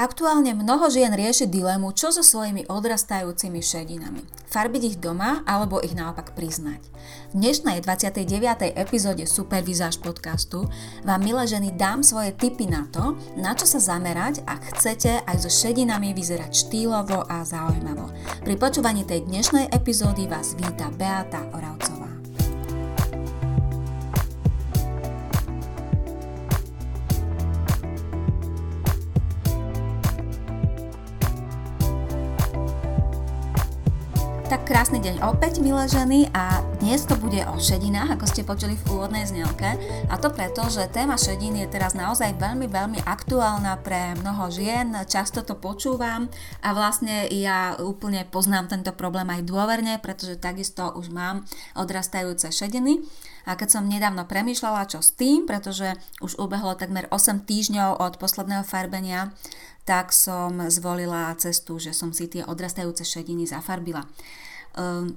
Aktuálne mnoho žien rieši dilemu, čo so svojimi odrastajúcimi šedinami. Farbiť ich doma alebo ich naopak priznať. V dnešnej 29. epizóde Supervizáž podcastu vám, milé ženy, dám svoje tipy na to, na čo sa zamerať, ak chcete aj so šedinami vyzerať štýlovo a zaujímavo. Pri počúvaní tej dnešnej epizódy vás víta Beata Oravcová. Tak krásny deň opäť, milé ženy, a dnes to bude o šedinách, ako ste počuli v úvodnej znelke. A to preto, že téma šedín je teraz naozaj veľmi, veľmi aktuálna pre mnoho žien. Často to počúvam a vlastne ja úplne poznám tento problém aj dôverne, pretože takisto už mám odrastajúce šediny. A keď som nedávno premýšľala, čo s tým, pretože už ubehlo takmer 8 týždňov od posledného farbenia, tak som zvolila cestu, že som si tie odrastajúce šediny zafarbila. 嗯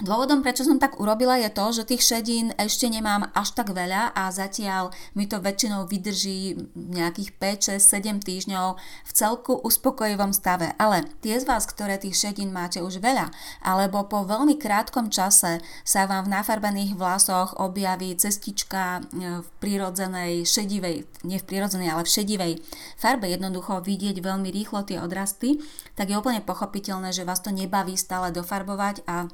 Dôvodom, prečo som tak urobila, je to, že tých šedín ešte nemám až tak veľa a zatiaľ mi to väčšinou vydrží nejakých 5, 6, 7 týždňov v celku uspokojivom stave. Ale tie z vás, ktoré tých šedín máte už veľa, alebo po veľmi krátkom čase sa vám v nafarbených vlasoch objaví cestička e, v prírodzenej šedivej, nie v prírodzenej, ale v šedivej farbe, jednoducho vidieť veľmi rýchlo tie odrasty, tak je úplne pochopiteľné, že vás to nebaví stále dofarbovať a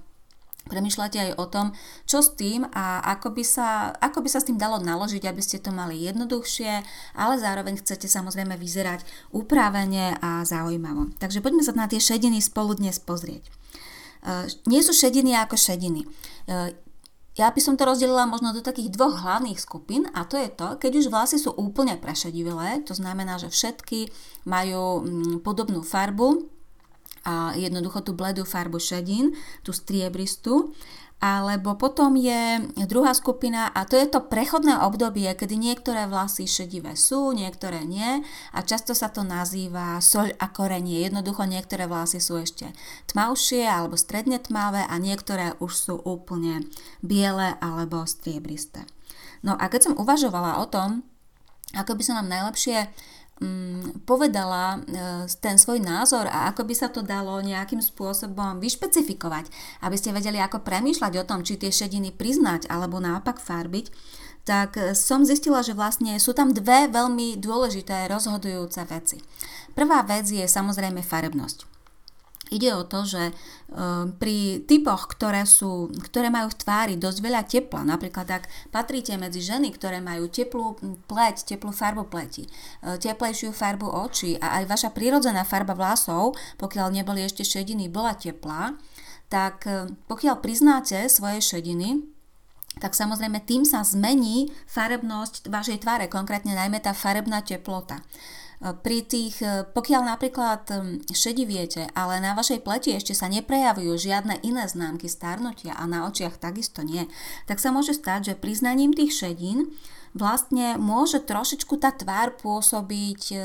Premýšľate aj o tom, čo s tým a ako by, sa, ako by sa s tým dalo naložiť, aby ste to mali jednoduchšie, ale zároveň chcete samozrejme vyzerať upravene a zaujímavo. Takže poďme sa na tie šediny spolu dnes pozrieť. Uh, nie sú šediny ako šediny. Uh, ja by som to rozdelila možno do takých dvoch hlavných skupín a to je to, keď už vlasy sú úplne prešedivilé, to znamená, že všetky majú mm, podobnú farbu, a jednoducho tú bledú farbu šedín, tú striebristú, alebo potom je druhá skupina a to je to prechodné obdobie, kedy niektoré vlasy šedivé sú, niektoré nie a často sa to nazýva soľ a korenie. Jednoducho niektoré vlasy sú ešte tmavšie alebo stredne tmavé a niektoré už sú úplne biele alebo striebristé. No a keď som uvažovala o tom, ako by sa nám najlepšie povedala e, ten svoj názor a ako by sa to dalo nejakým spôsobom vyšpecifikovať, aby ste vedeli, ako premýšľať o tom, či tie šediny priznať alebo naopak farbiť, tak e, som zistila, že vlastne sú tam dve veľmi dôležité rozhodujúce veci. Prvá vec je samozrejme farebnosť. Ide o to, že ehm, pri typoch, ktoré, sú, ktoré majú v tvári dosť veľa tepla, napríklad ak patríte medzi ženy, ktoré majú teplú pleť, teplú farbu pleti, e, teplejšiu farbu očí a aj vaša prírodzená farba vlasov, pokiaľ neboli ešte šediny, bola teplá, tak e, pokiaľ priznáte svoje šediny, tak samozrejme tým sa zmení farebnosť vašej tváre, konkrétne najmä tá farebná teplota. Pri tých, e, pokiaľ napríklad šediviete, ale na vašej pleti ešte sa neprejavujú žiadne iné známky starnutia a na očiach takisto nie, tak sa môže stať, že priznaním tých šedín vlastne môže trošičku tá tvár pôsobiť e,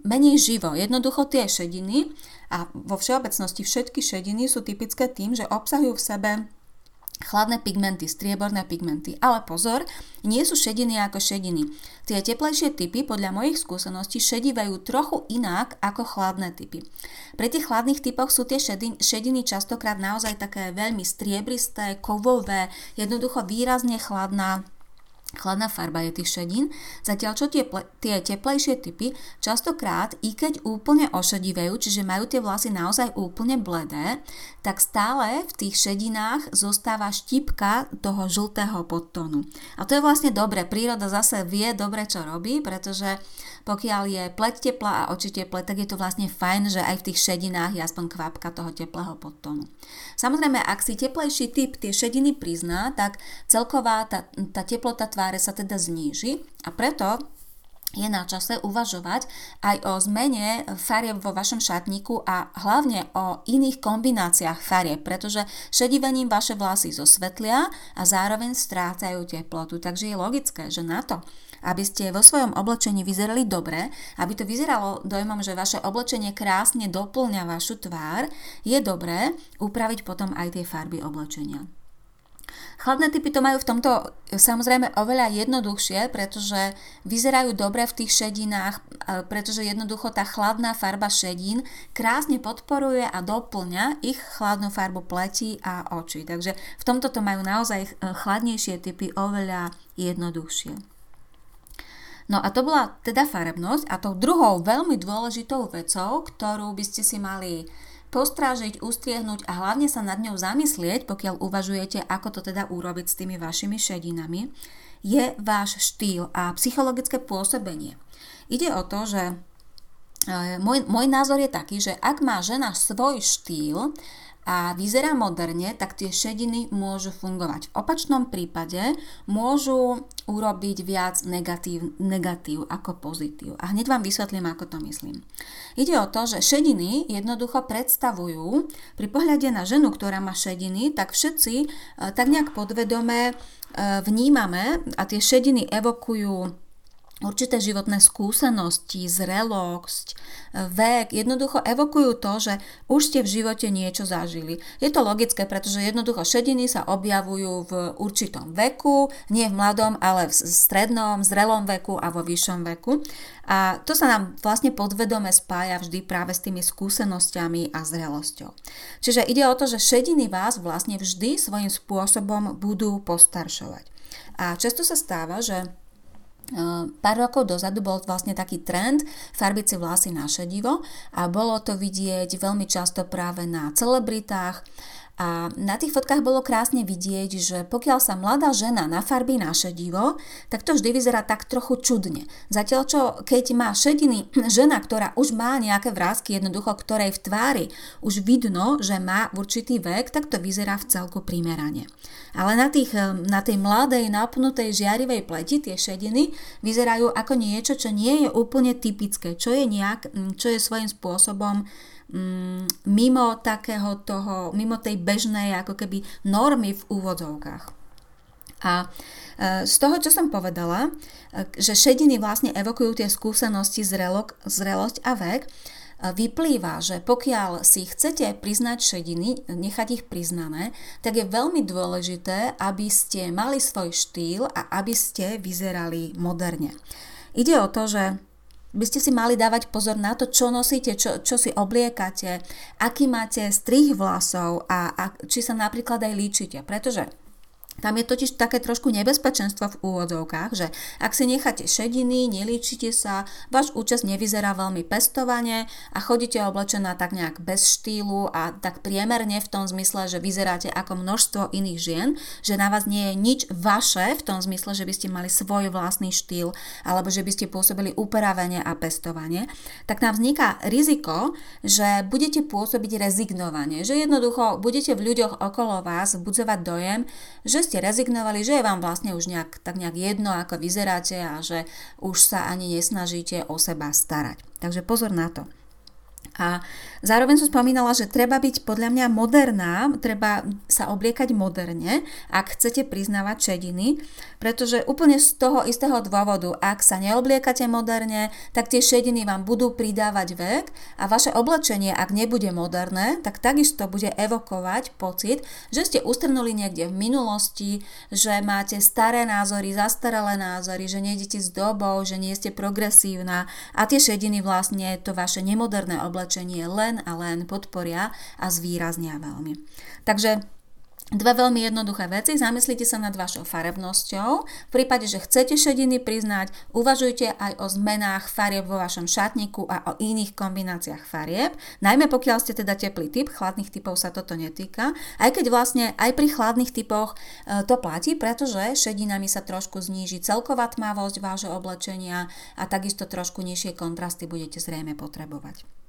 menej živo. Jednoducho tie šediny a vo všeobecnosti všetky šediny sú typické tým, že obsahujú v sebe chladné pigmenty, strieborné pigmenty. Ale pozor, nie sú šediny ako šediny. Tie teplejšie typy podľa mojich skúseností šedivajú trochu inak ako chladné typy. Pri tých chladných typoch sú tie šediny, šediny častokrát naozaj také veľmi striebristé, kovové, jednoducho výrazne chladná chladná farba je tých šedín, zatiaľ čo tie, tie teplejšie typy častokrát, i keď úplne ošedivejú, čiže majú tie vlasy naozaj úplne bledé, tak stále v tých šedinách zostáva štipka toho žltého podtónu. A to je vlastne dobre, príroda zase vie dobre, čo robí, pretože pokiaľ je pleť teplá a oči teplé, tak je to vlastne fajn, že aj v tých šedinách je aspoň kvapka toho teplého podtónu. Samozrejme, ak si teplejší typ tie šediny prizná, tak celková tá, tá teplota tváre sa teda zníži a preto je na čase uvažovať aj o zmene farieb vo vašom šatníku a hlavne o iných kombináciách farieb, pretože šedivením vaše vlasy zosvetlia a zároveň strácajú teplotu. Takže je logické, že na to, aby ste vo svojom oblečení vyzerali dobre, aby to vyzeralo dojmom, že vaše oblečenie krásne doplňa vašu tvár, je dobré upraviť potom aj tie farby oblečenia. Chladné typy to majú v tomto samozrejme oveľa jednoduchšie, pretože vyzerajú dobre v tých šedinách, pretože jednoducho tá chladná farba šedín krásne podporuje a doplňa ich chladnú farbu pleti a očí. Takže v tomto to majú naozaj e, chladnejšie typy oveľa jednoduchšie. No a to bola teda farebnosť a tou druhou veľmi dôležitou vecou, ktorú by ste si mali postrážiť, ustriehnúť a hlavne sa nad ňou zamyslieť, pokiaľ uvažujete, ako to teda urobiť s tými vašimi šedinami, je váš štýl a psychologické pôsobenie. Ide o to, že môj, môj názor je taký, že ak má žena svoj štýl, a vyzerá moderne, tak tie šediny môžu fungovať. V opačnom prípade môžu urobiť viac negatív, negatív ako pozitív. A hneď vám vysvetlím, ako to myslím. Ide o to, že šediny jednoducho predstavujú, pri pohľade na ženu, ktorá má šediny, tak všetci e, tak nejak podvedome e, vnímame a tie šediny evokujú určité životné skúsenosti, zrelosť, vek, jednoducho evokujú to, že už ste v živote niečo zažili. Je to logické, pretože jednoducho šediny sa objavujú v určitom veku, nie v mladom, ale v strednom, zrelom veku a vo vyššom veku. A to sa nám vlastne podvedome spája vždy práve s tými skúsenosťami a zrelosťou. Čiže ide o to, že šediny vás vlastne vždy svojím spôsobom budú postaršovať. A často sa stáva, že Pár rokov dozadu bol vlastne taký trend farbiť si vlasy na šedivo a bolo to vidieť veľmi často práve na celebritách a na tých fotkách bolo krásne vidieť, že pokiaľ sa mladá žena nafarbí na šedivo, tak to vždy vyzerá tak trochu čudne. Zatiaľ čo keď má šediny žena, ktorá už má nejaké vrázky, jednoducho ktorej v tvári už vidno, že má určitý vek, tak to vyzerá v celku primerane. Ale na, tých, na tej mladej, napnutej, žiarivej pleti tie šediny vyzerajú ako niečo, čo nie je úplne typické, čo je, nejak, čo je svojím spôsobom mm, mimo takého toho, mimo tej bežnej ako keby normy v úvodzovkách. A e, z toho, čo som povedala, e, že šediny vlastne evokujú tie skúsenosti, zrelok, zrelosť a vek, e, vyplýva, že pokiaľ si chcete priznať šediny, nechať ich priznané, tak je veľmi dôležité, aby ste mali svoj štýl a aby ste vyzerali moderne. Ide o to, že by ste si mali dávať pozor na to, čo nosíte, čo, čo si obliekate, aký máte strih vlasov a, a či sa napríklad aj líčite. Pretože tam je totiž také trošku nebezpečenstvo v úvodzovkách, že ak si necháte šediny, nelíčite sa, váš účest nevyzerá veľmi pestovane a chodíte oblečená tak nejak bez štýlu a tak priemerne v tom zmysle, že vyzeráte ako množstvo iných žien, že na vás nie je nič vaše v tom zmysle, že by ste mali svoj vlastný štýl alebo že by ste pôsobili upravenie a pestovanie, tak nám vzniká riziko, že budete pôsobiť rezignovanie, že jednoducho budete v ľuďoch okolo vás budzovať dojem, že ste rezignovali, že je vám vlastne už nejak, tak nejak jedno, ako vyzeráte a že už sa ani nesnažíte o seba starať. Takže pozor na to. A zároveň som spomínala, že treba byť podľa mňa moderná, treba sa obliekať moderne, ak chcete priznávať šediny, pretože úplne z toho istého dôvodu, ak sa neobliekate moderne, tak tie šediny vám budú pridávať vek a vaše oblečenie, ak nebude moderné, tak takisto bude evokovať pocit, že ste ustrnuli niekde v minulosti, že máte staré názory, zastaralé názory, že nejdete s dobou, že nie ste progresívna a tie šediny vlastne to vaše nemoderné oblečenie oblečenie len a len podporia a zvýraznia veľmi. Takže Dve veľmi jednoduché veci. Zamyslite sa nad vašou farebnosťou. V prípade, že chcete šediny priznať, uvažujte aj o zmenách farieb vo vašom šatníku a o iných kombináciách farieb. Najmä pokiaľ ste teda teplý typ, chladných typov sa toto netýka. Aj keď vlastne aj pri chladných typoch e, to platí, pretože šedinami sa trošku zníži celková tmavosť vášho oblečenia a takisto trošku nižšie kontrasty budete zrejme potrebovať.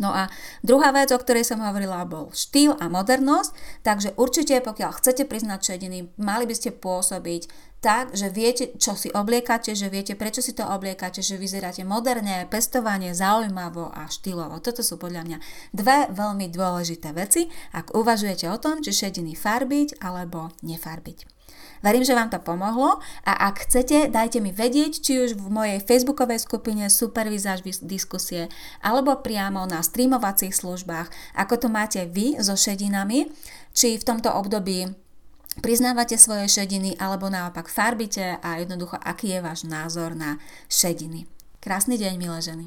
No a druhá vec, o ktorej som hovorila, bol štýl a modernosť, takže určite pokiaľ chcete priznať šediny, mali by ste pôsobiť tak, že viete, čo si obliekate, že viete, prečo si to obliekate, že vyzeráte moderne, pestovanie, zaujímavo a štýlovo. Toto sú podľa mňa dve veľmi dôležité veci, ak uvažujete o tom, či šediny farbiť alebo nefarbiť. Verím, že vám to pomohlo a ak chcete, dajte mi vedieť, či už v mojej facebookovej skupine Supervizáž diskusie alebo priamo na streamovacích službách, ako to máte vy so šedinami, či v tomto období priznávate svoje šediny alebo naopak farbite a jednoducho aký je váš názor na šediny. Krásny deň, milé ženy.